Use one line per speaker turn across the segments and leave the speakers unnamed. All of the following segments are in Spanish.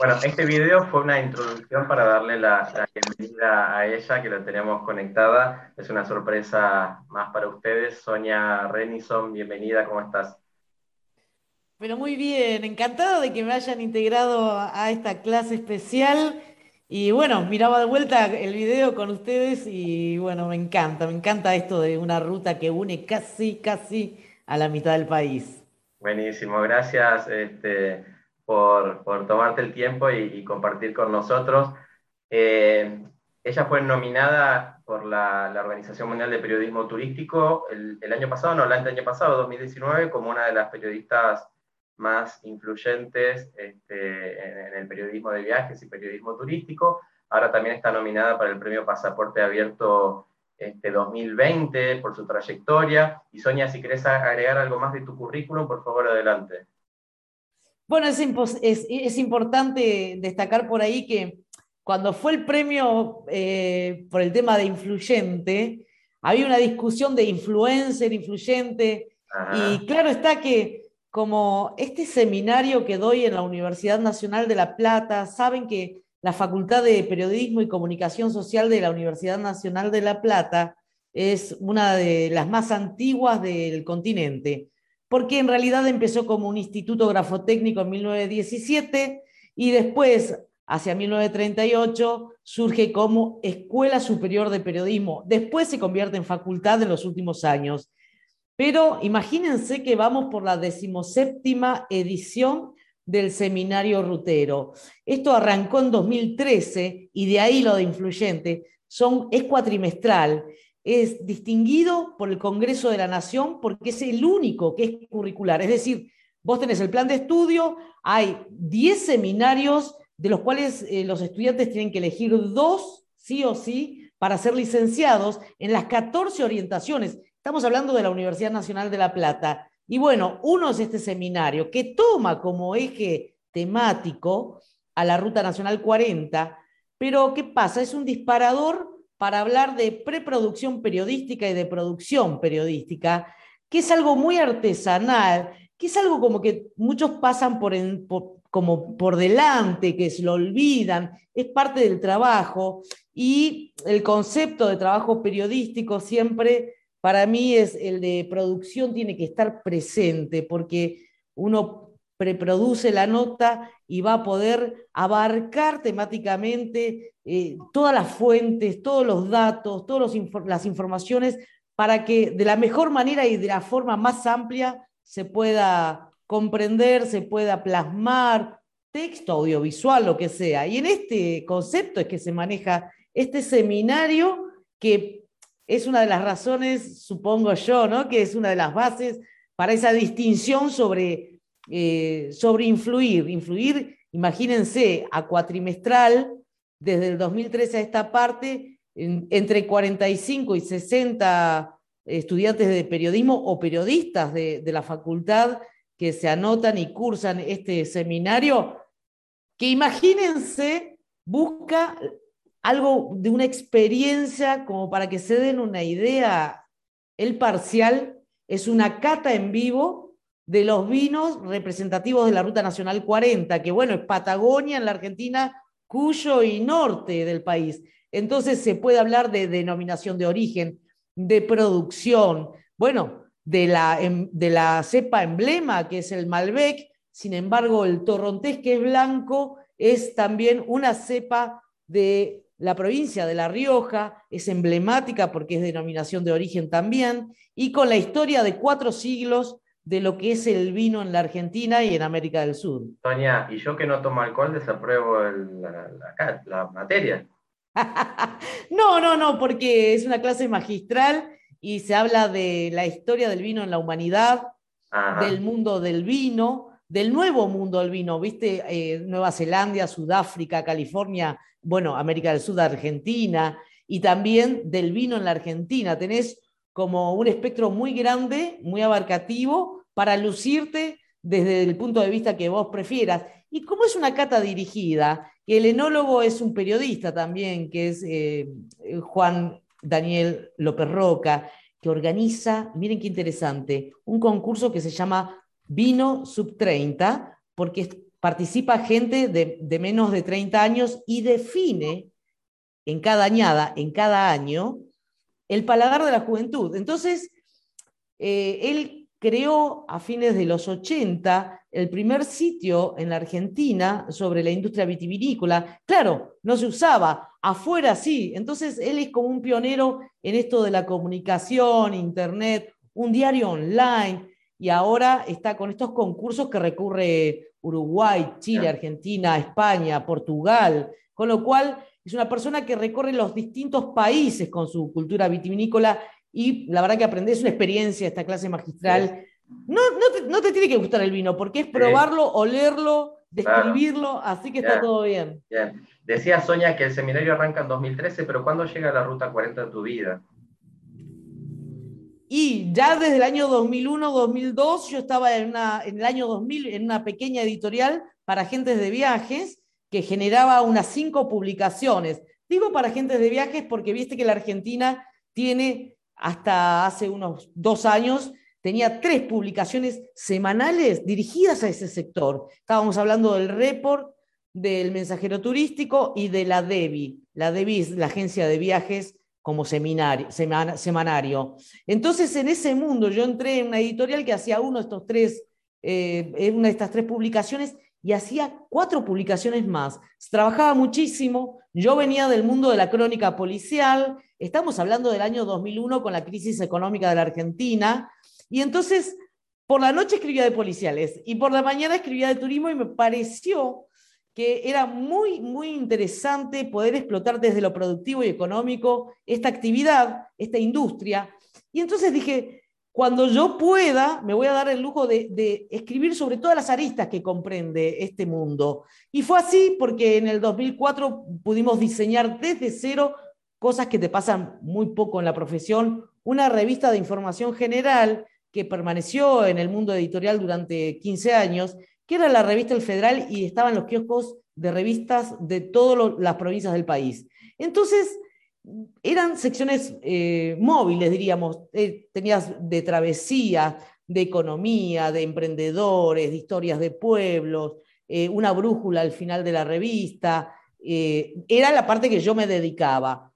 Bueno, este video fue una introducción para darle la, bienvenida a ella, que la tenemos conectada. Es una sorpresa más para ustedes. Sonia Renison, bienvenida, ¿cómo estás?
Pero muy bien, encantada de que me hayan integrado a esta clase especial. Y bueno, miraba de vuelta el video con ustedes y bueno, me encanta, me encanta esto de una ruta que une casi, casi a la mitad del país.
Buenísimo, gracias. Este, por, tomarte el tiempo y, compartir con nosotros. Eh, ella fue nominada por la, Organización Mundial de Periodismo Turístico el, año pasado, no, el año pasado, 2019, como una de las periodistas más influyentes este, en, el periodismo de viajes y periodismo turístico. Ahora también está nominada para el premio Pasaporte Abierto este, 2020 por su trayectoria. Y Sonia, si querés agregar algo más de tu currículum, por favor, adelante.
Bueno, es, importante destacar por ahí que cuando fue el premio eh, por el tema de influyente, había una discusión de influencer, influyente, y claro está que como este seminario que doy en la Universidad Nacional de La Plata, saben que la Facultad de Periodismo y Comunicación Social de la Universidad Nacional de La Plata es una de las más antiguas del continente porque en realidad empezó como un instituto grafotécnico en 1917 y después, hacia 1938, surge como Escuela Superior de Periodismo. Después se convierte en facultad en los últimos años. Pero imagínense que vamos por la decimoséptima edición del seminario rutero. Esto arrancó en 2013 y de ahí lo de influyente. Son, es cuatrimestral es distinguido por el Congreso de la Nación porque es el único que es curricular. Es decir, vos tenés el plan de estudio, hay 10 seminarios de los cuales eh, los estudiantes tienen que elegir dos, sí o sí, para ser licenciados en las 14 orientaciones. Estamos hablando de la Universidad Nacional de La Plata. Y bueno, uno es este seminario que toma como eje temático a la Ruta Nacional 40, pero ¿qué pasa? Es un disparador para hablar de preproducción periodística y de producción periodística, que es algo muy artesanal, que es algo como que muchos pasan por, como por delante, que se lo olvidan, es parte del trabajo. Y el concepto de trabajo periodístico siempre para mí es el de producción tiene que estar presente porque uno preproduce la nota y va a poder abarcar temáticamente eh, todas las fuentes, todos los datos, todas las informaciones para que de la mejor manera y de la forma más amplia se pueda comprender, se pueda plasmar texto, audiovisual, lo que sea. Y en este concepto es que se maneja este seminario que es una de las razones, supongo yo, ¿no? que es una de las bases para esa distinción sobre eh, sobre influir. Influir, imagínense, a cuatrimestral, desde el 2013 a esta parte, entre 45 y 60 estudiantes de periodismo o periodistas de, de la facultad que se anotan y cursan este seminario, que imagínense, busca algo de una experiencia como para que se den una idea. El parcial es una cata en vivo de los vinos representativos de la Ruta Nacional 40, que bueno, es Patagonia en la Argentina, Cuyo y norte del país. Entonces se puede hablar de denominación de origen, de producción, bueno, de la, em, de la cepa emblema, que es el Malbec, sin embargo, el torrontés, que es blanco, es también una cepa de la provincia de La Rioja, es emblemática porque es denominación de origen también, y con la historia de cuatro siglos de lo que es el vino en la Argentina y en América del Sur.
Sonia, y yo que no tomo alcohol desapruebo la, materia.
no, no, no, porque es una clase magistral y se habla de la historia del vino en la humanidad, del mundo del vino, del nuevo mundo del vino, ¿viste? Eh, Nueva Zelanda, Sudáfrica, California, bueno, América del Sur, Argentina, y también del vino en la Argentina. Tenés como un espectro muy grande, muy abarcativo, para lucirte desde el punto de vista que vos prefieras. Y como es una cata dirigida, que el enólogo es un periodista también, que es eh, Juan Daniel López Roca, que organiza, miren qué interesante, un concurso que se llama Vino Sub 30, porque participa gente de, menos de 30 años y define en cada añada, en cada año, el paladar de la juventud. Entonces, eh, él creó a fines de los 80 el primer sitio en la Argentina sobre la industria vitivinícola. Claro, no se usaba, afuera sí. Entonces, él es como un pionero en esto de la comunicación, internet, un diario online, y ahora está con estos concursos que recurre Uruguay, Chile, Argentina, España, Portugal, con lo cual es una persona que recorre los distintos países con su cultura vitivinícola y la verdad que aprendes una experiencia esta clase magistral. No, no, te, tiene que gustar el vino, porque es probarlo, olerlo, describirlo, así que está todo bien.
bien. Decía Sonia que el seminario arranca en 2013, pero ¿cuándo llega la Ruta 40 en tu vida?
Y ya desde el año 2001-2002 yo estaba en, una, en el año 2000 en una pequeña editorial para agentes de viajes que generaba unas cinco publicaciones. Digo para agentes de viajes porque viste que la Argentina tiene hasta hace unos dos años, tenía tres publicaciones semanales dirigidas a ese sector. Estábamos hablando del report, del mensajero turístico y de la DEVI. La DEVI es la agencia de viajes como seminario, semanario. Entonces, en ese mundo yo entré en una editorial que hacía uno de estos tres, eh, una de estas tres publicaciones y hacía cuatro publicaciones más. Trabajaba muchísimo. Yo venía del mundo de la crónica policial. Estamos hablando del año 2001 con la crisis económica de la Argentina. Y entonces, por la noche escribía de policiales y por la mañana escribía de turismo y me pareció que era muy, muy interesante poder explotar desde lo productivo y económico esta actividad, esta industria. Y entonces dije, cuando yo pueda, me voy a dar el lujo de, escribir sobre todas las aristas que comprende este mundo. Y fue así porque en el 2004 pudimos diseñar desde cero cosas que te pasan muy poco en la profesión, una revista de información general que permaneció en el mundo editorial durante 15 años que era la revista El Federal y estaban los kioscos de revistas de todas las provincias del país. Entonces, eran secciones eh, móviles, diríamos. Eh, tenías de travesía, de economía, de emprendedores, de historias de pueblos, eh, una brújula al final de la revista. era la parte que yo me dedicaba.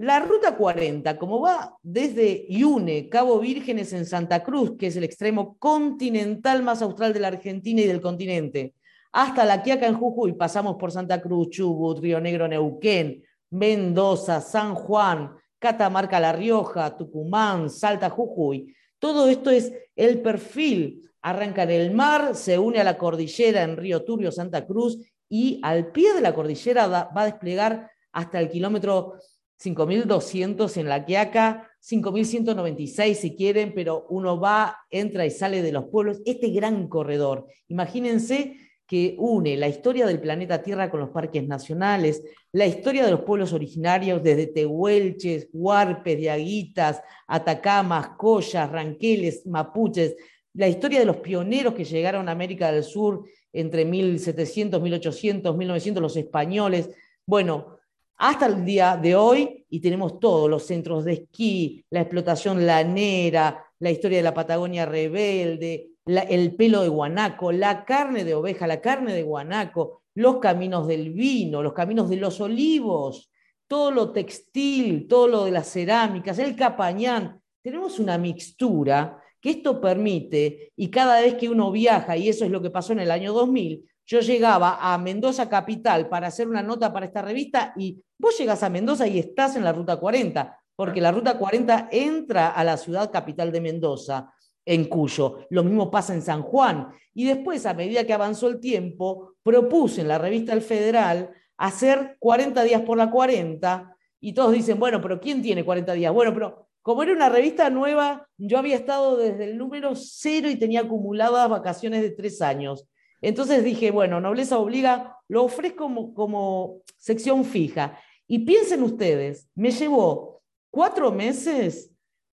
La ruta 40, como va desde Iune, Cabo Vírgenes en Santa Cruz, que es el extremo continental más austral de la Argentina y del continente, hasta La Quiaca en Jujuy, pasamos por Santa Cruz, Chubut, Río Negro, Neuquén, Mendoza, San Juan, Catamarca, La Rioja, Tucumán, Salta, Jujuy. Todo esto es el perfil. Arranca en el mar, se une a la cordillera en Río Turbio, Santa Cruz, y al pie de la cordillera va a desplegar hasta el kilómetro 5.200 en La Quiaca, 5.196 si quieren, pero uno va, entra y sale de los pueblos. Este gran corredor, imagínense que une la historia del planeta Tierra con los parques nacionales, la historia de los pueblos originarios desde Tehuelches, Huarpes, Diaguitas, Atacamas, Collas, Ranqueles, Mapuches, la historia de los pioneros que llegaron a América del Sur entre 1700, 1800, 1900, los españoles. Bueno, hasta el día de hoy y tenemos todos los centros de esquí, la explotación lanera, la historia de la Patagonia rebelde, el pelo de guanaco, la carne de oveja, la carne de guanaco, los caminos del vino, los caminos de los olivos, todo lo textil, todo lo de las cerámicas, el capañán. Tenemos una mixtura que esto permite, y cada vez que uno viaja, y eso es lo que pasó en el año 2000, yo llegaba a Mendoza Capital para hacer una nota para esta revista y vos llegas a Mendoza y estás en la Ruta 40, porque la Ruta 40 entra a la ciudad capital de Mendoza, en Cuyo. Lo mismo pasa en San Juan. Y después, a medida que avanzó el tiempo, propuse en la revista El Federal hacer 40 días por la 40 y todos dicen, bueno, pero ¿quién tiene 40 días? Bueno, pero como era una revista nueva, yo había estado desde el número cero y tenía acumuladas vacaciones de tres años. Entonces dije, bueno, Nobleza Obliga lo ofrezco como, como sección fija. Y piensen ustedes, me llevó cuatro meses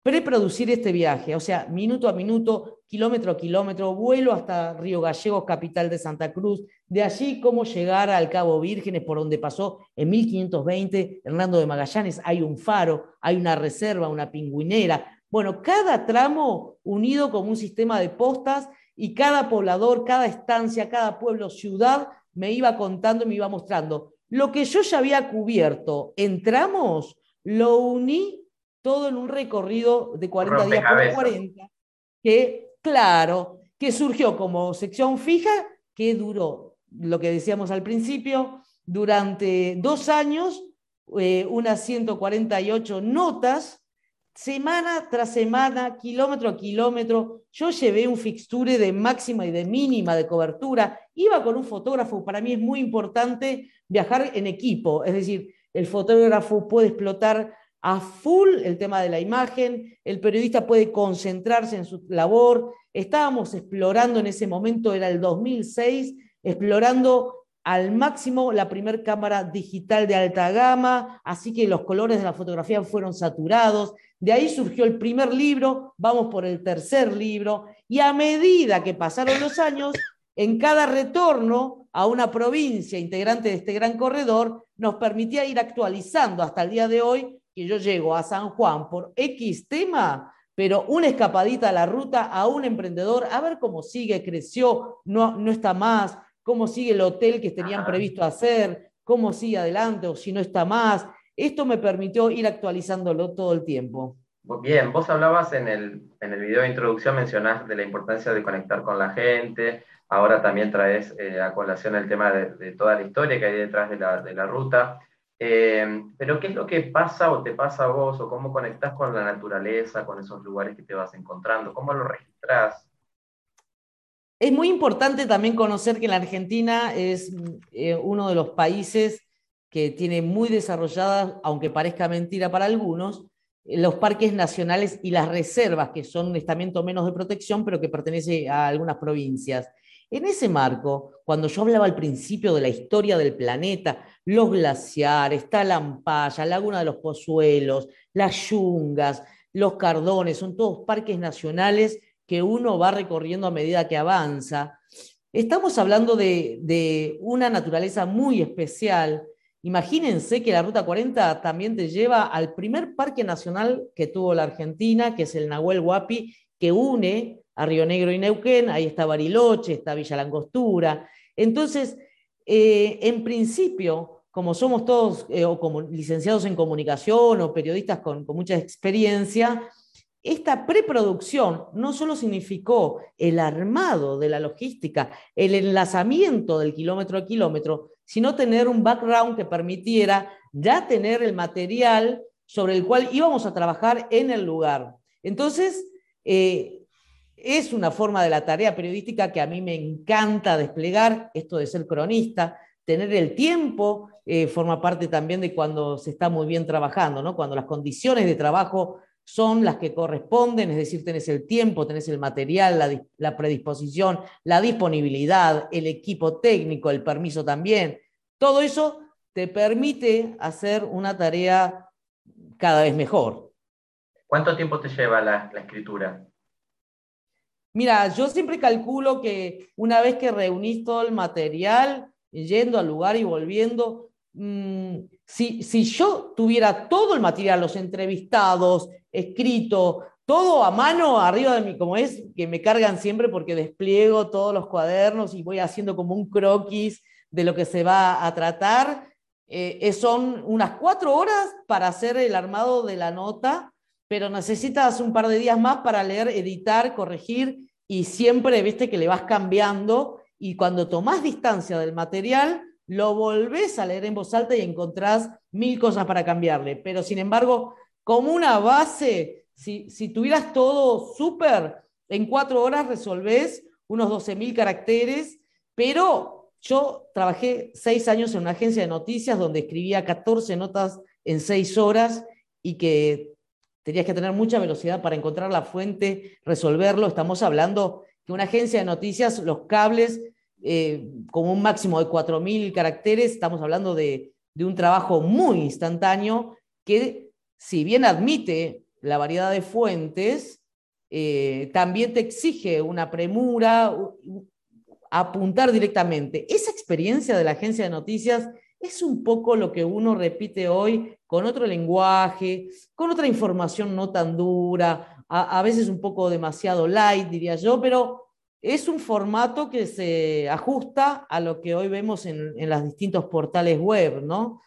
preproducir este viaje, o sea, minuto a minuto, kilómetro a kilómetro, vuelo hasta Río Gallegos, capital de Santa Cruz, de allí cómo llegar al Cabo Vírgenes, por donde pasó en 1520 Hernando de Magallanes, hay un faro, hay una reserva, una pingüinera. Bueno, cada tramo unido como un sistema de postas y cada poblador, cada estancia, cada pueblo, ciudad, me iba contando y me iba mostrando. Lo que yo ya había cubierto entramos, lo uní todo en un recorrido de 40 días por 40, que, claro, que surgió como sección fija, que duró, lo que decíamos al principio, durante dos años, eh, unas 148 notas, semana tras semana, kilómetro a kilómetro. Yo llevé un fixture de máxima y de mínima de cobertura. Iba con un fotógrafo. Para mí es muy importante viajar en equipo. Es decir, el fotógrafo puede explotar a full el tema de la imagen, el periodista puede concentrarse en su labor. Estábamos explorando en ese momento, era el 2006, explorando al máximo la primer cámara digital de alta gama, así que los colores de la fotografía fueron saturados. De ahí surgió el primer libro, vamos por el tercer libro, y a medida que pasaron los años, en cada retorno a una provincia integrante de este gran corredor, nos permitía ir actualizando hasta el día de hoy, que yo llego a San Juan por X tema, pero una escapadita a la ruta a un emprendedor, a ver cómo sigue, creció, no, no está más, cómo sigue el hotel que tenían previsto hacer, cómo sigue adelante o si no está más. Esto me permitió ir actualizándolo todo el tiempo.
Bien, vos hablabas en el, en el video de introducción, mencionaste de la importancia de conectar con la gente, ahora también traes eh, a colación el tema de, toda la historia que hay detrás de la, de la ruta. Eh, pero ¿qué es lo que pasa o te pasa a vos o cómo conectás con la naturaleza, con esos lugares que te vas encontrando? ¿Cómo lo registrás?
Es muy importante también conocer que la Argentina es eh, uno de los países que tiene muy desarrolladas, aunque parezca mentira para algunos, los parques nacionales y las reservas, que son un estamento menos de protección, pero que pertenece a algunas provincias. En ese marco, cuando yo hablaba al principio de la historia del planeta, los glaciares, Talampaya, Laguna de los Pozuelos, las yungas, los cardones, son todos parques nacionales que uno va recorriendo a medida que avanza. Estamos hablando de, una naturaleza muy especial Imagínense que la Ruta 40 también te lleva al primer parque nacional que tuvo la Argentina, que es el Nahuel Huapi, que une a Río Negro y Neuquén, ahí está Bariloche, está Villa Langostura. Entonces, eh, en principio, como somos todos eh, o como licenciados en comunicación o periodistas con, con mucha experiencia, esta preproducción no solo significó el armado de la logística, el enlazamiento del kilómetro a kilómetro, sino tener un background que permitiera ya tener el material sobre el cual íbamos a trabajar en el lugar. Entonces, eh, es una forma de la tarea periodística que a mí me encanta desplegar, esto de ser cronista, tener el tiempo, eh, forma parte también de cuando se está muy bien trabajando, ¿no? cuando las condiciones de trabajo son las que corresponden, es decir, tenés el tiempo, tenés el material, la, predisposición, la disponibilidad, el equipo técnico, el permiso también. Todo eso te permite hacer una tarea cada vez mejor.
¿Cuánto tiempo te lleva la, escritura?
Mira, yo siempre calculo que una vez que reunís todo el material, yendo al lugar y volviendo, mm, si, si, yo tuviera todo el material, los entrevistados, escrito, todo a mano arriba de mí, como es, que me cargan siempre porque despliego todos los cuadernos y voy haciendo como un croquis de lo que se va a tratar. Eh, son unas cuatro horas para hacer el armado de la nota, pero necesitas un par de días más para leer, editar, corregir y siempre, viste, que le vas cambiando y cuando tomás distancia del material, lo volvés a leer en voz alta y encontrás mil cosas para cambiarle. Pero sin embargo, como una base, si, si tuvieras todo súper, en cuatro horas resolvés unos 12.000 caracteres, pero yo trabajé seis años en una agencia de noticias donde escribía 14 notas en seis horas y que tenías que tener mucha velocidad para encontrar la fuente, resolverlo. Estamos hablando que una agencia de noticias, los cables, eh, con un máximo de 4.000 caracteres, estamos hablando de, de un trabajo muy instantáneo que si bien admite la variedad de fuentes, eh, también te exige una premura, apuntar directamente. Esa experiencia de la agencia de noticias es un poco lo que uno repite hoy con otro lenguaje, con otra información no tan dura, a, veces un poco demasiado light, diría yo, pero es un formato que se ajusta a lo que hoy vemos en, en los distintos portales web, ¿no?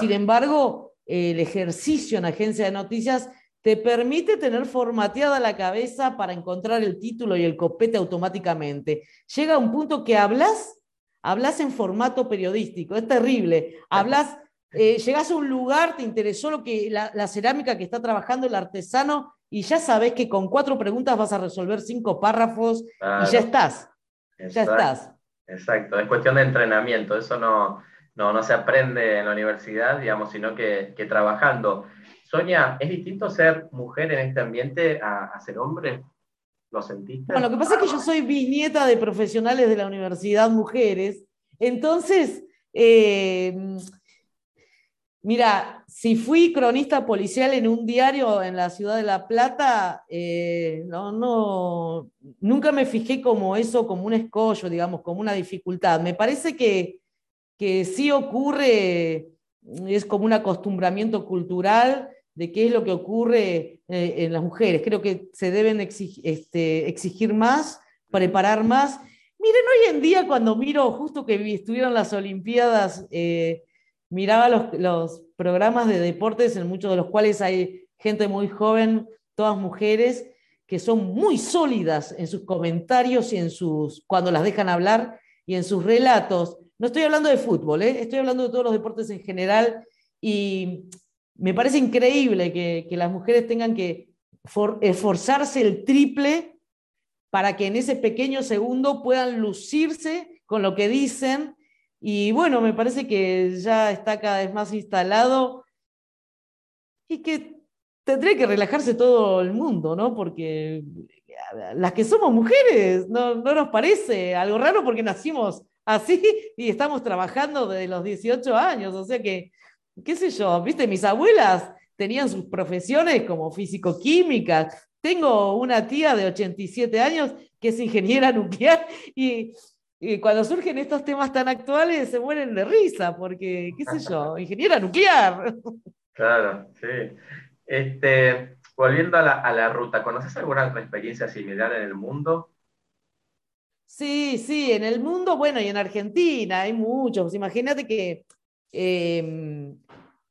Sin embargo, el ejercicio en agencia de noticias te permite tener formateada la cabeza para encontrar el título y el copete automáticamente. Llega un punto que hablas, hablas en formato periodístico, es terrible. Hablas, eh, llegas a un lugar, te interesó lo que la, cerámica que está trabajando el artesano y ya sabes que con cuatro preguntas vas a resolver cinco párrafos y ya estás. Ya estás.
Exacto, es cuestión de entrenamiento, eso no, no, se aprende en la universidad, digamos, sino que, que trabajando. Sonia, ¿es distinto ser mujer en este ambiente a, ser hombre? ¿Lo sentiste?
Bueno, lo que pasa es que yo soy bisnieta de profesionales de la universidad mujeres, entonces, eh, mira, si fui cronista policial en un diario en la ciudad de La Plata, eh, no, no, nunca me fijé como eso, como un escollo, digamos, como una dificultad. Me parece que, que sí ocurre, es como un acostumbramiento cultural de qué es lo que ocurre eh, en las mujeres. Creo que se deben este, exigir, más, preparar más. Miren, hoy en día cuando miro, justo que estuvieron las Olimpiadas, eh, miraba los, programas de deportes en muchos de los cuales hay gente muy joven, todas mujeres, que son muy sólidas en sus comentarios y en sus, cuando las dejan hablar y en sus relatos. No estoy hablando de fútbol, ¿eh? estoy hablando de todos los deportes en general y me parece increíble que, las mujeres tengan que esforzarse el triple para que en ese pequeño segundo puedan lucirse con lo que dicen. Y bueno, me parece que ya está cada vez más instalado y que tendría que relajarse todo el mundo, ¿no? Porque las que somos mujeres, no, no nos parece algo raro porque nacimos así y estamos trabajando desde los 18 años, o sea que qué sé yo, viste, mis abuelas tenían sus profesiones como físico-químicas. Tengo una tía de 87 años que es ingeniera nuclear y, cuando surgen estos temas tan actuales se mueren de risa porque, qué sé yo, ingeniera nuclear.
Claro, sí. Este, volviendo a la, a la ruta, ¿conoces alguna experiencia similar en el mundo?
Sí, sí, en el mundo, bueno, y en Argentina hay muchos. Imagínate que Em,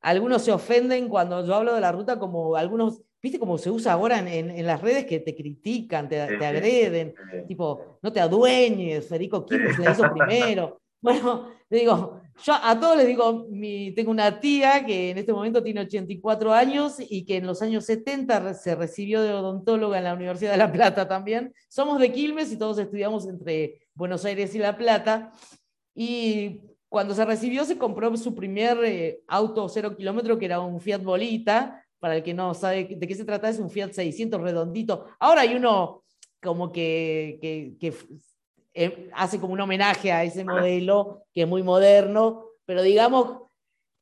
algunos se ofenden cuando yo hablo de la ruta como algunos, viste cómo se usa ahora en, las redes que te critican, te, agreden, tipo, no te adueñes, Federico Kim se hizo primero. Bueno, le digo, yo a todos les digo, mi, tengo una tía que en este momento tiene 84 años y que en los años 70 se recibió de odontóloga en la Universidad de La Plata también. Somos de Quilmes y todos estudiamos entre Buenos Aires y La Plata. Y cuando se recibió se compró su primer eh, auto cero kilómetro, que era un Fiat Bolita. Para el que no sabe de qué se trata, es un Fiat 600 redondito. Ahora hay uno como que, que, eh, hace como un homenaje a ese modelo, que es muy moderno, pero digamos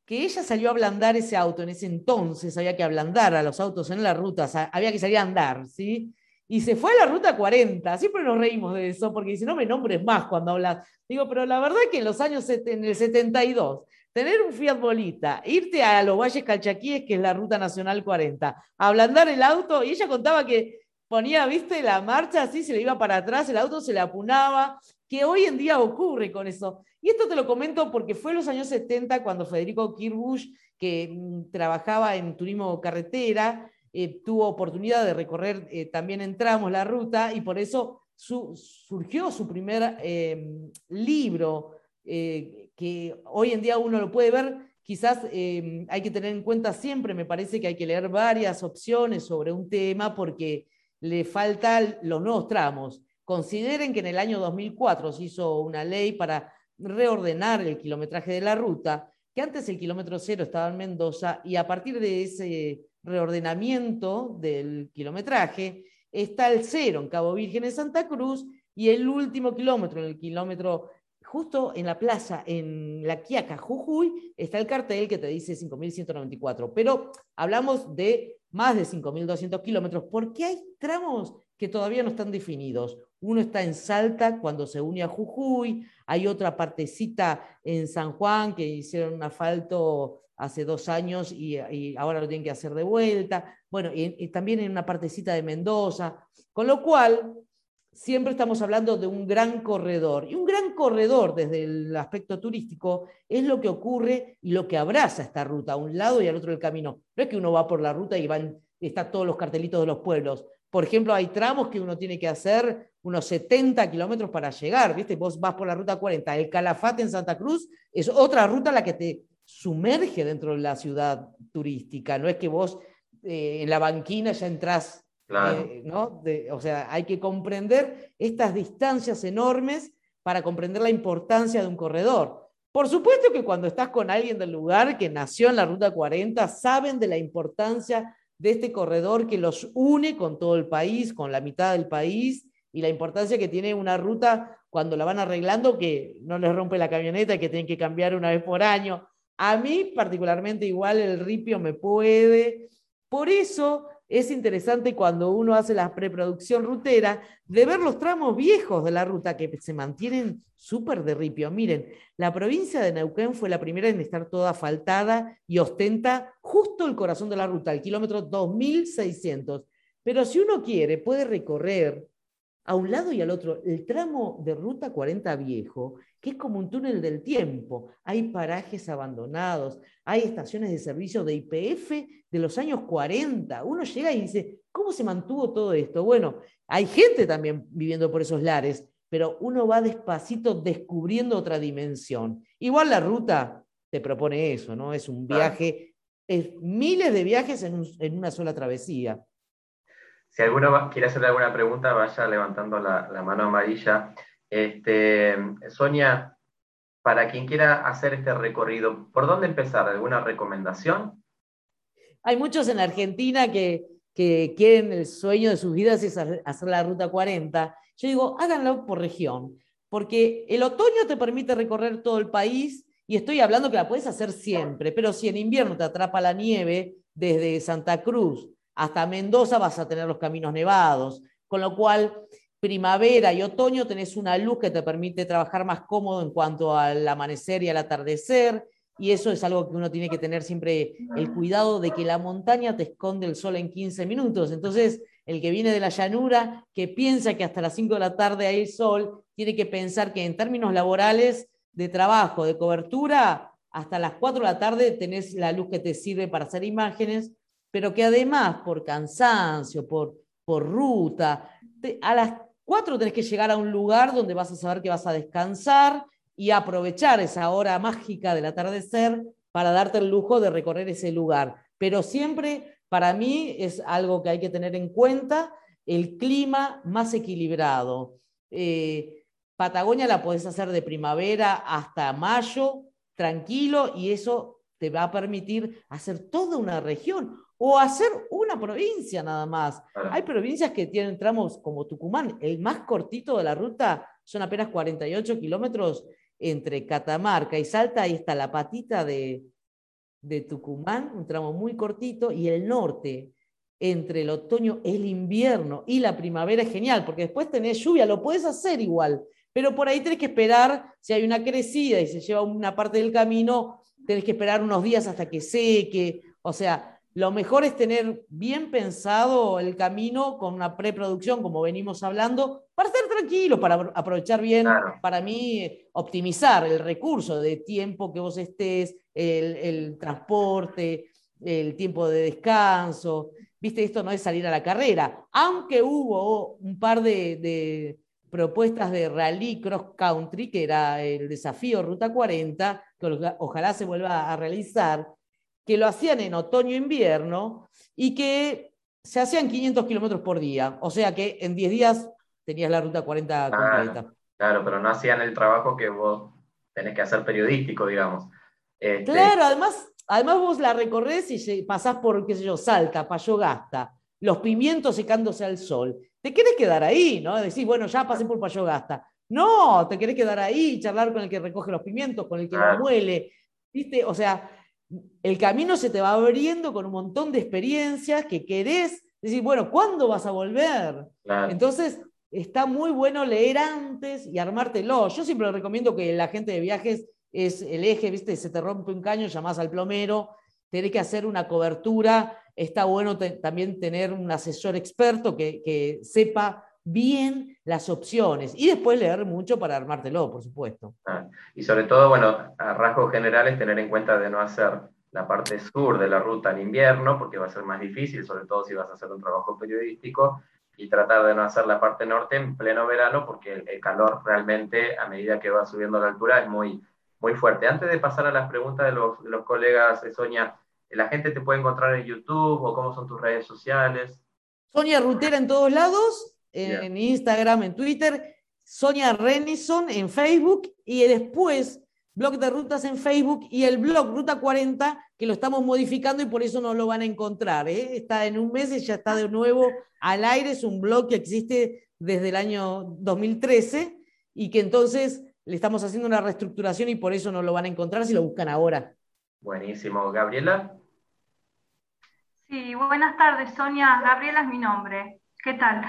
que ella salió a ablandar ese auto en ese entonces, había que ablandar a los autos en las rutas, había que salir a andar, ¿sí? y se fue a la ruta 40. Siempre nos reímos de eso, porque dice, no me nombres más cuando hablas. Digo, pero la verdad es que en los años, en el 72, tener un Fiat Bolita, irte a los Valles Calchaquíes, que es la ruta nacional 40, ablandar el auto, y ella contaba que ponía, viste, la marcha así, se le iba para atrás, el auto se le apunaba, que hoy en día ocurre con eso. Y esto te lo comento porque fue en los años 70 cuando Federico Kirbush, que mm, trabajaba en turismo carretera, eh, tuvo oportunidad de recorrer eh, también en tramos la ruta y por eso surgió su primer em, libro, eh, que hoy en día uno lo puede ver. Quizás em, hay que tener en cuenta siempre, me parece que hay que leer varias opciones sobre un tema porque le faltan los nuevos tramos. Consideren que en el año 2004 se hizo una ley para reordenar el kilometraje de la ruta, que antes el kilómetro cero estaba en Mendoza y a partir de ese reordenamiento del kilometraje, está el cero en Cabo Virgen en Santa Cruz y el último kilómetro, en el kilómetro justo en la plaza, en la Quiaca, Jujuy, está el cartel que te dice 5.194. Pero hablamos de más de 5.200 kilómetros porque hay tramos que todavía no están definidos. Uno está en Salta cuando se une a Jujuy, hay otra partecita en San Juan que hicieron un asfalto hace dos años y, ahora lo tienen que hacer de vuelta. Bueno, y, también en una partecita de Mendoza. Con lo cual, siempre estamos hablando de un gran corredor. Y un gran corredor desde el aspecto turístico es lo que ocurre y lo que abraza esta ruta, a un lado y al otro del camino. No es que uno va por la ruta y van, está todos los cartelitos de los pueblos. Por ejemplo, hay tramos que uno tiene que hacer unos 70 kilómetros para llegar, ¿viste? Vos vas por la ruta 40. El Calafate en Santa Cruz es otra ruta la que te sumerge dentro de la ciudad turística. No es que vos eh, en la banquina ya entrás eh, ¿no? o sea, hay que comprender estas distancias enormes para comprender la importancia de un corredor. Por supuesto que cuando estás con alguien del lugar que nació en la Ruta 40, saben de la importancia de este corredor que los une con todo el país, con la mitad del país, y la importancia que tiene una ruta cuando la van arreglando, que no les rompe la camioneta, que tienen que cambiar una vez por año. A mí particularmente igual el ripio me puede. Por eso es interesante cuando uno hace la preproducción rutera de ver los tramos viejos de la ruta que se mantienen súper de ripio. Miren, la provincia de Neuquén fue la primera en estar toda asfaltada y ostenta justo el corazón de la ruta, el kilómetro 2600. Pero si uno quiere, puede recorrer a un lado y al otro el tramo de Ruta 40 Viejo, que es como un túnel del tiempo. Hay parajes abandonados, hay estaciones de servicio de IPF de los años 40. Uno llega y dice, ¿cómo se mantuvo todo esto? Bueno, hay gente también viviendo por esos lares, pero uno va despacito descubriendo otra dimensión. Igual la ruta te propone eso, ¿no? Es un viaje, es miles de viajes en, en una sola travesía.
Si alguno quiere hacerle alguna pregunta, vaya levantando la, mano amarilla. Este, Sonia, para quien quiera hacer este recorrido, ¿por dónde empezar? ¿Alguna recomendación?
Hay muchos en Argentina que, que quieren el sueño de sus vidas es hacer la ruta 40. Yo digo, háganlo por región, porque el otoño te permite recorrer todo el país y estoy hablando que la puedes hacer siempre, pero si en invierno te atrapa la nieve desde Santa Cruz hasta Mendoza vas a tener los caminos nevados, con lo cual primavera y otoño tenés una luz que te permite trabajar más cómodo en cuanto al amanecer y al atardecer, y eso es algo que uno tiene que tener siempre el cuidado de que la montaña te esconde el sol en 15 minutos. Entonces, el que viene de la llanura, que piensa que hasta las 5 de la tarde hay sol, tiene que pensar que en términos laborales de trabajo, de cobertura, hasta las 4 de la tarde tenés la luz que te sirve para hacer imágenes pero que además por cansancio, por, por ruta, a las 4 tenés que llegar a un lugar donde vas a saber que vas a descansar y aprovechar esa hora mágica del atardecer para darte el lujo de recorrer ese lugar. Pero siempre, para mí, es algo que hay que tener en cuenta, el clima más equilibrado. Eh, Patagonia la podés hacer de primavera hasta mayo, tranquilo, y eso te va a permitir hacer toda una región o hacer una provincia nada más. Hay provincias que tienen tramos como Tucumán, el más cortito de la ruta son apenas 48 kilómetros entre Catamarca y Salta, ahí está la patita de, de Tucumán, un tramo muy cortito, y el norte, entre el otoño, el invierno y la primavera es genial, porque después tenés lluvia, lo puedes hacer igual, pero por ahí tenés que esperar, si hay una crecida y se lleva una parte del camino, tenés que esperar unos días hasta que seque, o sea, lo mejor es tener bien pensado el camino con una preproducción, como venimos hablando, para estar tranquilo, para aprovechar bien, para mí, optimizar el recurso de tiempo que vos estés, el, transporte, el tiempo de descanso. Viste, esto no es salir a la carrera, aunque hubo un par de, propuestas de rally cross country, que era el desafío Ruta 40, que ojalá se vuelva a realizar que lo hacían en otoño-invierno y que se hacían 500 kilómetros por día. O sea que en 10 días tenías la ruta 40 completa.
Claro, pero no hacían el trabajo que vos tenés que hacer periodístico, digamos.
Este, claro, además, además vos la recorres y pasás por, qué sé yo, Salta, Payogasta, los pimientos secándose al sol. Te querés quedar ahí, ¿no? Decís, bueno, ya pasé por Payogasta. No, te querés quedar ahí, charlar con el que recoge los pimientos, con el que lo muele. ¿Viste? O sea, el camino se te va abriendo con un montón de experiencias que querés decir, bueno, ¿cuándo vas a volver? Entonces, está muy bueno leer antes y armártelo. Yo siempre recomiendo que la gente de viajes es el eje, ¿viste? Se te rompe un caño, llamás al plomero, tenés que hacer una cobertura. Está bueno también tener un asesor experto que, que sepa bien las opciones y después leer mucho para armártelo, por supuesto.
Ah, y sobre todo, bueno, a rasgos generales, tener en cuenta de no hacer la parte sur de la ruta en invierno, porque va a ser más difícil, sobre todo si vas a hacer un trabajo periodístico, y tratar de no hacer la parte norte en pleno verano, porque el, calor realmente, a medida que va subiendo la altura, es muy, muy fuerte. Antes de pasar a las preguntas de los, los colegas, Sonia, ¿la gente te puede encontrar en YouTube o cómo son tus redes sociales?
Sonia Rutera en todos lados, en Instagram, en Twitter, Sonia Renison en Facebook y después blog de rutas en Facebook y el blog Ruta 40 que lo estamos modificando y por eso no lo van a encontrar. ¿eh? Está en un mes y ya está de nuevo al aire. Es un blog que existe desde el año 2013 y que entonces le estamos haciendo una reestructuración y por eso no lo van a encontrar si lo buscan ahora.
Buenísimo. Gabriela.
Sí, buenas tardes, Sonia. Gabriela es mi nombre. ¿Qué tal?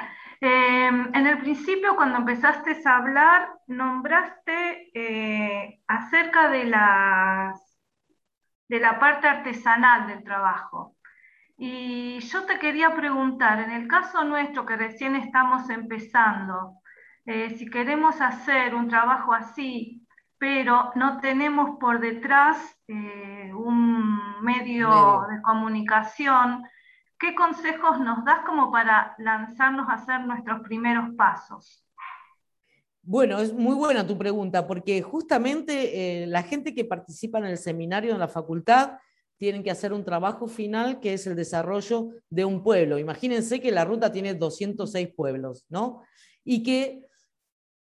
Em, en el principio, cuando empezaste a hablar, nombraste eh, acerca de, de la parte artesanal del trabajo. Y yo te quería preguntar, en el caso nuestro que recién estamos empezando, eh, si queremos hacer un trabajo así, pero no tenemos por detrás eh, un medio, de comunicación, ¿qué consejos nos das como para lanzarnos a hacer nuestros primeros pasos?
Bueno, es muy buena tu pregunta, porque justamente eh, la gente que participa en el seminario en la facultad tienen que hacer un trabajo final que es el desarrollo de un pueblo. Imagínense que la ruta tiene 206 pueblos, ¿no? Y que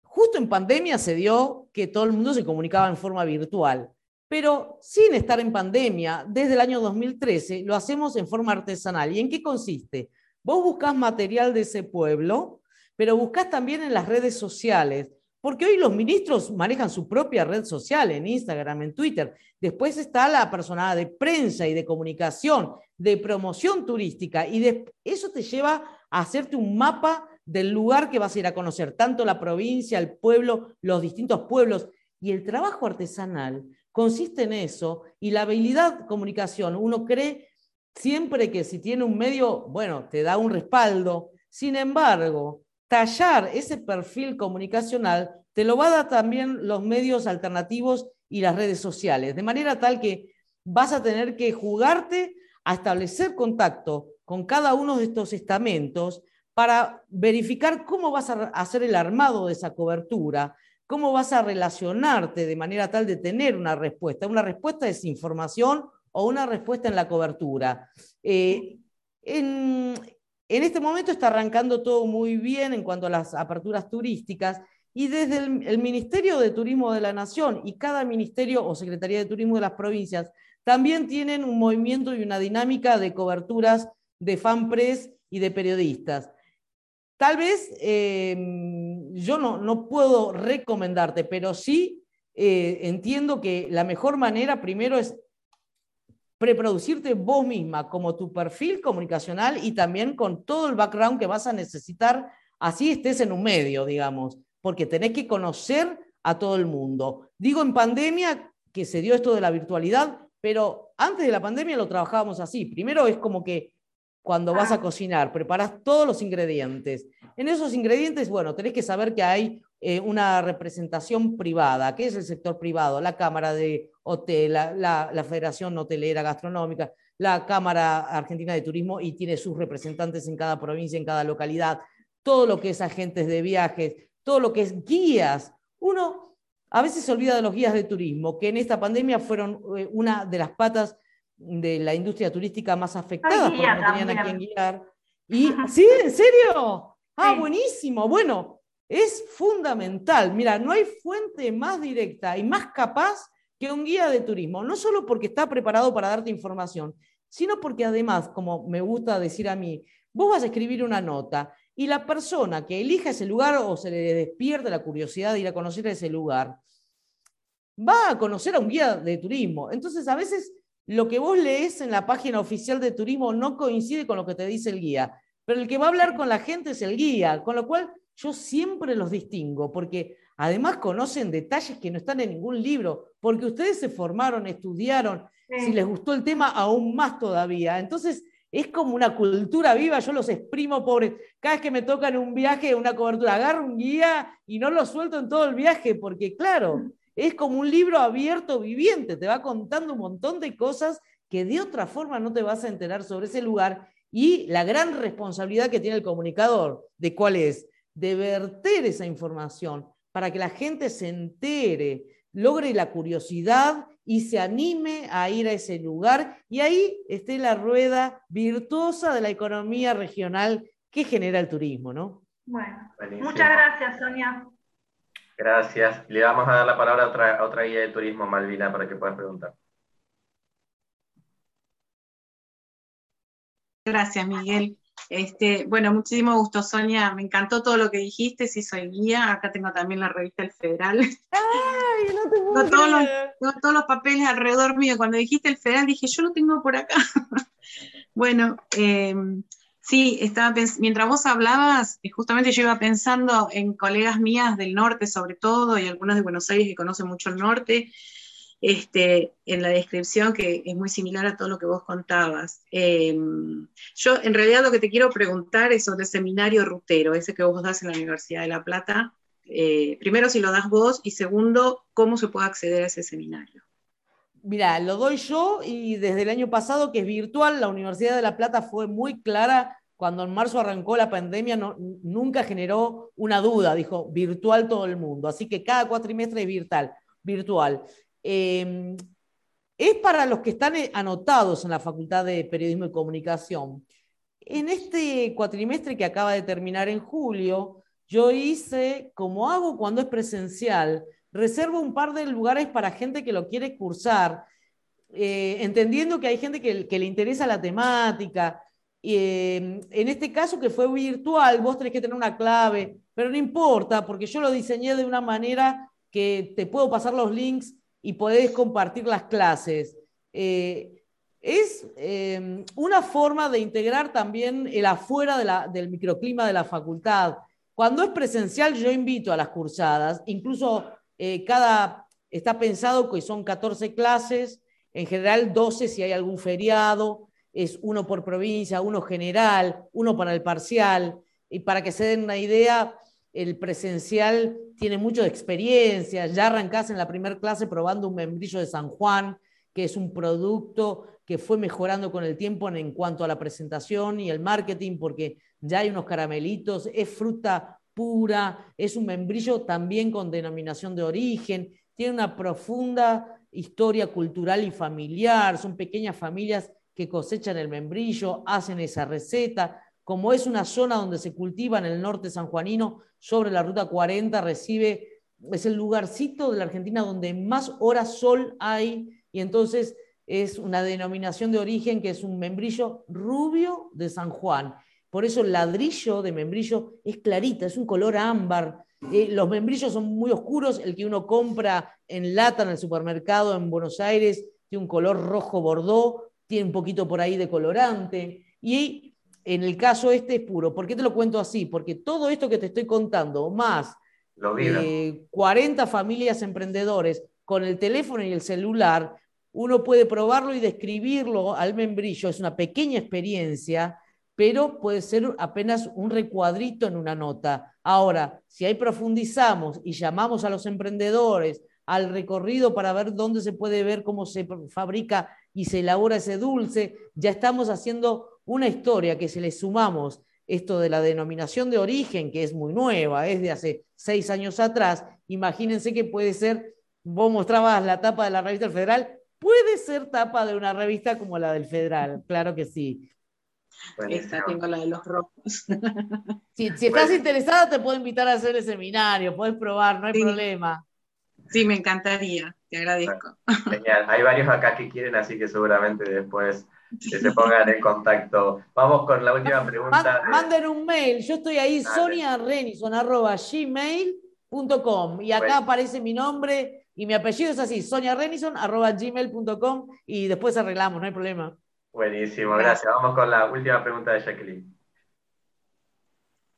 justo en pandemia se dio que todo el mundo se comunicaba en forma virtual. Pero sin estar en pandemia, desde el año 2013 lo hacemos en forma artesanal. ¿Y en qué consiste? Vos buscás material de ese pueblo, pero buscás también en las redes sociales, porque hoy los ministros manejan su propia red social en Instagram, en Twitter. Después está la persona de prensa y de comunicación, de promoción turística, y eso te lleva a hacerte un mapa del lugar que vas a ir a conocer, tanto la provincia, el pueblo, los distintos pueblos. Y el trabajo artesanal consiste en eso y la habilidad comunicación. Uno cree siempre que si tiene un medio, bueno, te da un respaldo. Sin embargo, tallar ese perfil comunicacional te lo va a dar también los medios alternativos y las redes sociales, de manera tal que vas a tener que jugarte a establecer contacto con cada uno de estos estamentos para verificar cómo vas a hacer el armado de esa cobertura, ¿Cómo vas a relacionarte de manera tal de tener una respuesta? Una respuesta es información o una respuesta en la cobertura. Eh, en, este momento está arrancando todo muy bien en cuanto a las aperturas turísticas y desde el, el, Ministerio de Turismo de la Nación y cada ministerio o Secretaría de Turismo de las provincias también tienen un movimiento y una dinámica de coberturas de fanpress y de periodistas. Tal vez em, yo no, no, puedo recomendarte, pero sí eh, entiendo que la mejor manera primero es preproducirte vos misma como tu perfil comunicacional y también con todo el background que vas a necesitar, así estés en un medio, digamos, porque tenés que conocer a todo el mundo. Digo en pandemia que se dio esto de la virtualidad, pero antes de la pandemia lo trabajábamos así. Primero es como que cuando vas a cocinar, preparas todos los ingredientes. En esos ingredientes, bueno, tenés que saber que hay eh, una representación privada. ¿Qué es el sector privado? La Cámara de Hotel, la, la, Federación Hotelera Gastronómica, la Cámara Argentina de Turismo y tiene sus representantes en cada provincia, en cada localidad. Todo lo que es agentes de viajes, todo lo que es guías. Uno a veces se olvida de los guías de turismo, que en esta pandemia fueron eh, una de las patas de la industria turística más afectada porque no tenían a quién guiar. Y, ¿Sí? ¿En serio? Ah, buenísimo. Bueno, es fundamental. Mira, no hay fuente más directa y más capaz que un guía de turismo, no solo porque está preparado para darte información, sino porque además, como me gusta decir a mí, vos vas a escribir una nota y la persona que elija ese lugar o se le despierte la curiosidad de ir a conocer ese lugar, va a conocer a un guía de turismo. Entonces, a veces lo que vos lees en la página oficial de turismo no coincide con lo que te dice el guía, pero el que va a hablar con la gente es el guía, con lo cual yo siempre los distingo, porque además conocen detalles que no están en ningún libro, porque ustedes se formaron, estudiaron, si les gustó el tema, aún más todavía. Entonces, es como una cultura viva, yo los exprimo pobres. Cada vez que me toca en un viaje, una cobertura, agarro un guía y no lo suelto en todo el viaje, porque claro, es como un libro abierto, viviente, te va contando un montón de cosas que de otra forma no te vas a enterar sobre ese lugar y la gran responsabilidad que tiene el comunicador, de cuál es, de verter esa información para que la gente se entere, logre la curiosidad y se anime a ir a ese lugar y ahí esté la rueda virtuosa de la economía regional que genera el turismo, ¿no?
Bueno, muchas gracias, Sonia.
Gracias. Le vamos a dar la palabra a otra, a otra guía de turismo, Malvina, para que puedas preguntar.
Gracias, Miguel. Este, bueno, muchísimo gusto, Sonia. Me encantó todo lo que dijiste. Sí, soy guía. Acá tengo también la revista El Federal.
¡Ay, no te puedo
todos, los, todos los papeles alrededor mío. Cuando dijiste El Federal, dije, yo lo tengo por acá. bueno, em, sí, estaba mientras vos hablabas, eh, justamente yo iba pensando en colegas mías del norte, sobre todo, y algunas de Buenos Aires que conocen mucho el norte este, en la descripción que es muy similar a todo lo que vos contabas. Em, yo en realidad lo que te quiero preguntar es sobre el seminario rutero, ese que vos das en la Universidad de La Plata. Eh, primero, si lo das vos y segundo, cómo se puede acceder a ese seminario.
Mira, lo doy yo y desde el año pasado, que es virtual, la Universidad de La Plata fue muy clara cuando en marzo arrancó la pandemia, nunca generó una duda, dijo virtual todo el mundo. Así que cada cuatrimestre es virtual. virtual. Em, es para los que están eh, anotados en la Facultad de Periodismo y Comunicación. En este cuatrimestre que acaba de terminar en julio, yo hice, como hago cuando es presencial, reservo un par de lugares para gente que lo quiere cursar, eh, entendiendo que hay gente que, le interesa la temática. Em, en este caso que fue virtual, vos tenés que tener una clave, pero no importa, porque yo lo diseñé de una manera que te puedo pasar los links y podés compartir las clases. Eh, es eh, una forma de integrar también el afuera del microclima de la facultad. Cuando es presencial, yo invito a las cursadas, incluso eh, cada, está pensado que son 14 clases, en general 12 si hay algún feriado, es uno por provincia, uno general, uno para el parcial, y para que se den una idea, el presencial tiene mucha experiencia, ya arrancás en la primera clase probando un membrillo de San Juan, que es un producto que fue mejorando con el tiempo en, cuanto a la presentación y el marketing, porque ya hay unos caramelitos, es fruta pura, es un membrillo también con denominación de origen, tiene una profunda historia cultural y familiar, son pequeñas familias que cosechan el membrillo, hacen esa receta, como es una zona donde se cultiva en el norte sanjuanino, sobre la ruta 40, recibe, es el lugarcito de la Argentina donde más horas sol hay, y entonces es una denominación de origen que es un membrillo rubio de San Juan. Por eso el ladrillo de membrillo es clarita, es un color ámbar. Eh, los membrillos son muy oscuros, el que uno compra en lata en el supermercado en Buenos Aires tiene un color rojo bordó, tiene un poquito por ahí de colorante. Y en el caso este es puro. ¿Por qué te lo cuento así? Porque todo esto que te estoy contando, más 40 eh, familias emprendedores con el teléfono y el celular, uno puede probarlo y describirlo al membrillo. Es una pequeña experiencia, pero puede ser apenas un recuadrito en una nota. Ahora, si ahí profundizamos y llamamos a los emprendedores al recorrido para ver dónde se puede ver cómo se fabrica y se elabora ese dulce, ya estamos haciendo una historia que si le sumamos esto de la denominación de origen, que es muy nueva, es de hace seis años atrás, imagínense que puede ser, vos mostrabas la tapa de la revista del Federal, puede ser tapa de una revista como la del Federal, claro que sí.
Esta tengo la de los rojos.
si estás interesada, te puedo invitar a hacer el seminario, puedes probar, no hay problema.
Sí, me encantaría, te agradezco.
Genial, hay varios acá que quieren, así que seguramente después que se pongan en contacto. Vamos con la última pregunta.
Manden un mail, yo estoy ahí, gmail.com y acá aparece mi nombre y mi apellido es así, gmail.com y después arreglamos, no hay problema.
Buenísimo, gracias. Vamos con la última pregunta de Jacqueline.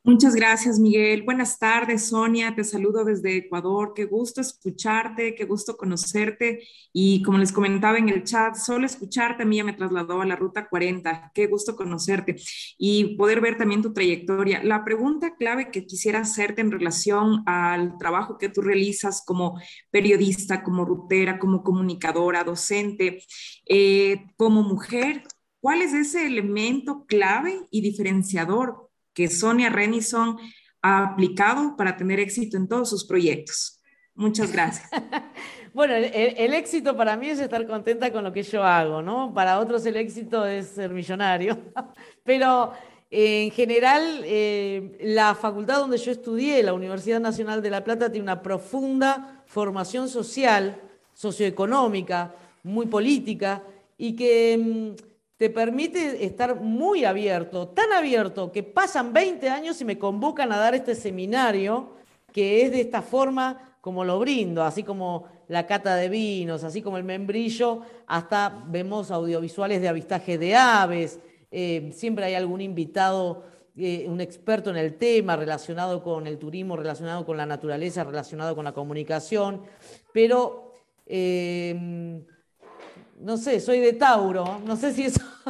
Muchas gracias, Miguel. Buenas tardes, Sonia. Te saludo desde Ecuador. Qué gusto escucharte, qué gusto conocerte. Y como les comentaba en el chat, solo escucharte a mí ya me trasladó a la Ruta 40. Qué gusto conocerte y poder ver también tu trayectoria. La pregunta clave que quisiera hacerte en relación al trabajo que tú realizas como periodista, como rutera, como comunicadora, docente, eh, como mujer, ¿cuál es ese elemento clave y diferenciador que Sonia Renison ha aplicado para tener éxito en todos sus proyectos. Muchas gracias.
bueno, el, éxito para mí es estar contenta con lo que yo hago, ¿no? Para otros el éxito es ser millonario. Pero eh, en general, eh, la facultad donde yo estudié, la Universidad Nacional de La Plata, tiene una profunda formación social, socioeconómica, muy política, y que mm, te permite estar muy abierto, tan abierto que pasan 20 años y me convocan a dar este seminario, que es de esta forma como lo brindo, así como la cata de vinos, así como el membrillo, hasta vemos audiovisuales de avistaje de aves, eh, siempre hay algún invitado, eh, un experto en el tema relacionado con el turismo, relacionado con la naturaleza, relacionado con la comunicación, pero... Eh, no sé, soy de Tauro, no sé si eso,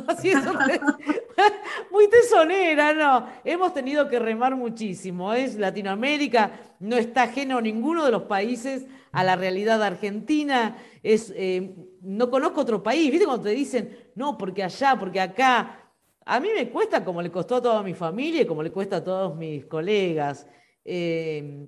muy tesonera, no. Hemos tenido que remar muchísimo. Es Latinoamérica, no está ajeno ninguno de los países a la realidad argentina. Es, eh, no conozco otro país, ¿viste? Cuando te dicen, no, porque allá, porque acá. A mí me cuesta como le costó a toda mi familia y como le cuesta a todos mis colegas. Eh,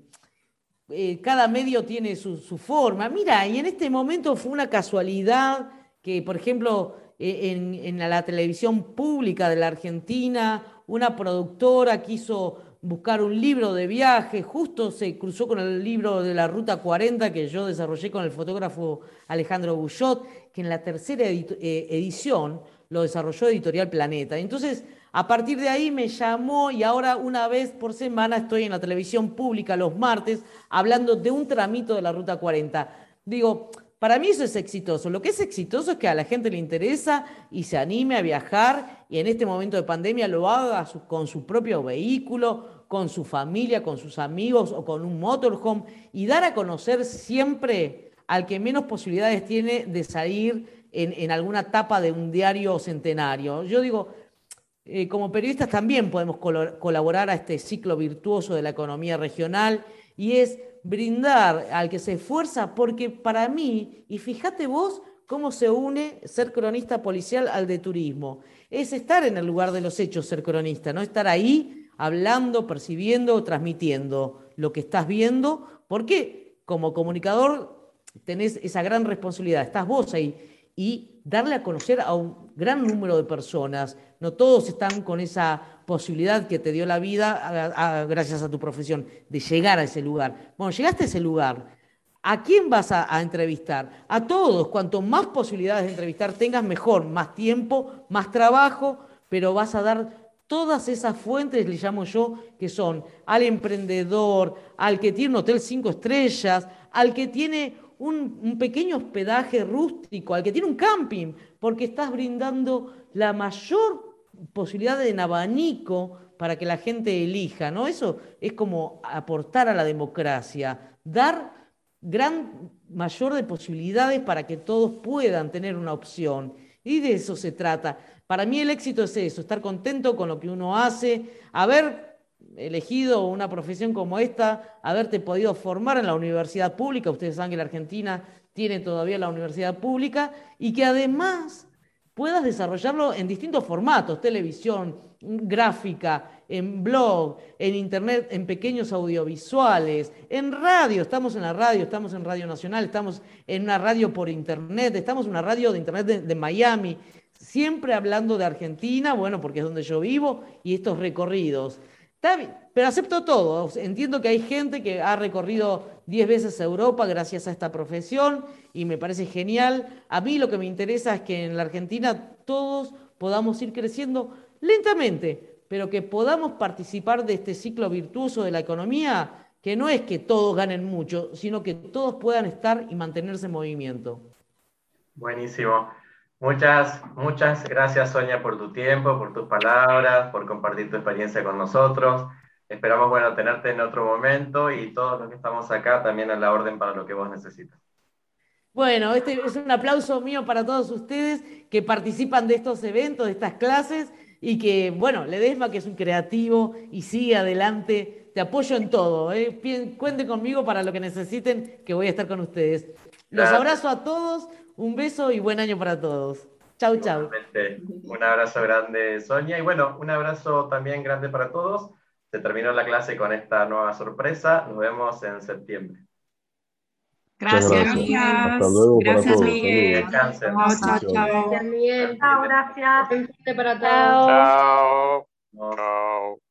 eh, cada medio tiene su, su forma. Mira, y en este momento fue una casualidad que, por ejemplo, e, en, la televisión pública de la Argentina, una productora quiso buscar un libro de viaje, justo se cruzó con el libro de la Ruta 40 que yo desarrollé con el fotógrafo Alejandro Bullot, que en la tercera eh, edición lo desarrolló Editorial Planeta. Entonces, a partir de ahí me llamó y ahora una vez por semana estoy en la televisión pública los martes hablando de un tramito de la Ruta 40. Digo, para mí eso es exitoso. Lo que es exitoso es que a la gente le interesa y se anime a viajar y en este momento de pandemia lo haga con su propio vehículo, con su familia, con sus amigos o con un motorhome y dar a conocer siempre al que menos posibilidades tiene de salir en, alguna etapa de un diario centenario. Yo digo, eh, como periodistas también podemos colaborar a este ciclo virtuoso de la economía regional y es brindar al que se esfuerza, porque para mí, y fíjate vos cómo se une ser cronista policial al de turismo, es estar en el lugar de los hechos, ser cronista, no estar ahí hablando, percibiendo, transmitiendo lo que estás viendo, porque como comunicador tenés esa gran responsabilidad, estás vos ahí, y darle a conocer a un gran número de personas, no todos están con esa posibilidad que te dio la vida gracias a tu profesión de llegar a ese lugar. Bueno, llegaste a ese lugar. ¿A quién vas a, entrevistar? A todos. Cuanto más posibilidades de entrevistar tengas, mejor. Más tiempo, más trabajo, pero vas a dar todas esas fuentes, le llamo yo, que son al emprendedor, al que tiene un hotel cinco estrellas, al que tiene un, un, pequeño hospedaje rústico, al que tiene un camping, porque estás brindando la mayor posibilidad de abanico para que la gente elija, ¿no? Eso es como aportar a la democracia, dar gran mayor de posibilidades para que todos puedan tener una opción. Y de eso se trata. Para mí el éxito es eso, estar contento con lo que uno hace, haber elegido una profesión como esta, haberte podido formar en la universidad pública, ustedes saben que la Argentina tiene todavía la universidad pública, y que además puedas desarrollarlo en distintos formatos, televisión, gráfica, en blog, en internet, en pequeños audiovisuales, en radio, estamos en la radio, estamos en Radio Nacional, estamos en una radio por internet, estamos en una radio de internet de, Miami, siempre hablando de Argentina, bueno, porque es donde yo vivo, y estos recorridos. Pero acepto todo, entiendo que hay gente que ha recorrido 10 veces Europa gracias a esta profesión y me parece genial. A mí lo que me interesa es que en la Argentina todos podamos ir creciendo lentamente, pero que podamos participar de este ciclo virtuoso de la economía, que no es que todos ganen mucho, sino que todos puedan estar y mantenerse en movimiento.
Buenísimo. Muchas, muchas gracias Sonia por tu tiempo, por tus palabras, por compartir tu experiencia con nosotros. esperamos, bueno, tenerte en otro momento y todos los que estamos acá también a la orden para lo que vos necesites.
Bueno, este es un aplauso mío para todos ustedes que participan de estos eventos, de estas clases y que, bueno, Ledesma, que es un creativo y sigue adelante, te apoyo en todo. ¿eh? Cuente conmigo para lo que necesiten, que voy a estar con ustedes. Los abrazo a todos, un beso y buen año para todos. Chau, chau.
Un abrazo grande, Sonia. Y bueno, un abrazo también grande para todos. Se terminó la clase con esta nueva sorpresa. Nos vemos en septiembre.
Gracias. Gracias. Hasta luego
gracias,
para
todos. Miguel.
Chao,
chao. Chao, Miguel. Chao, gracias.
Chao. Chao.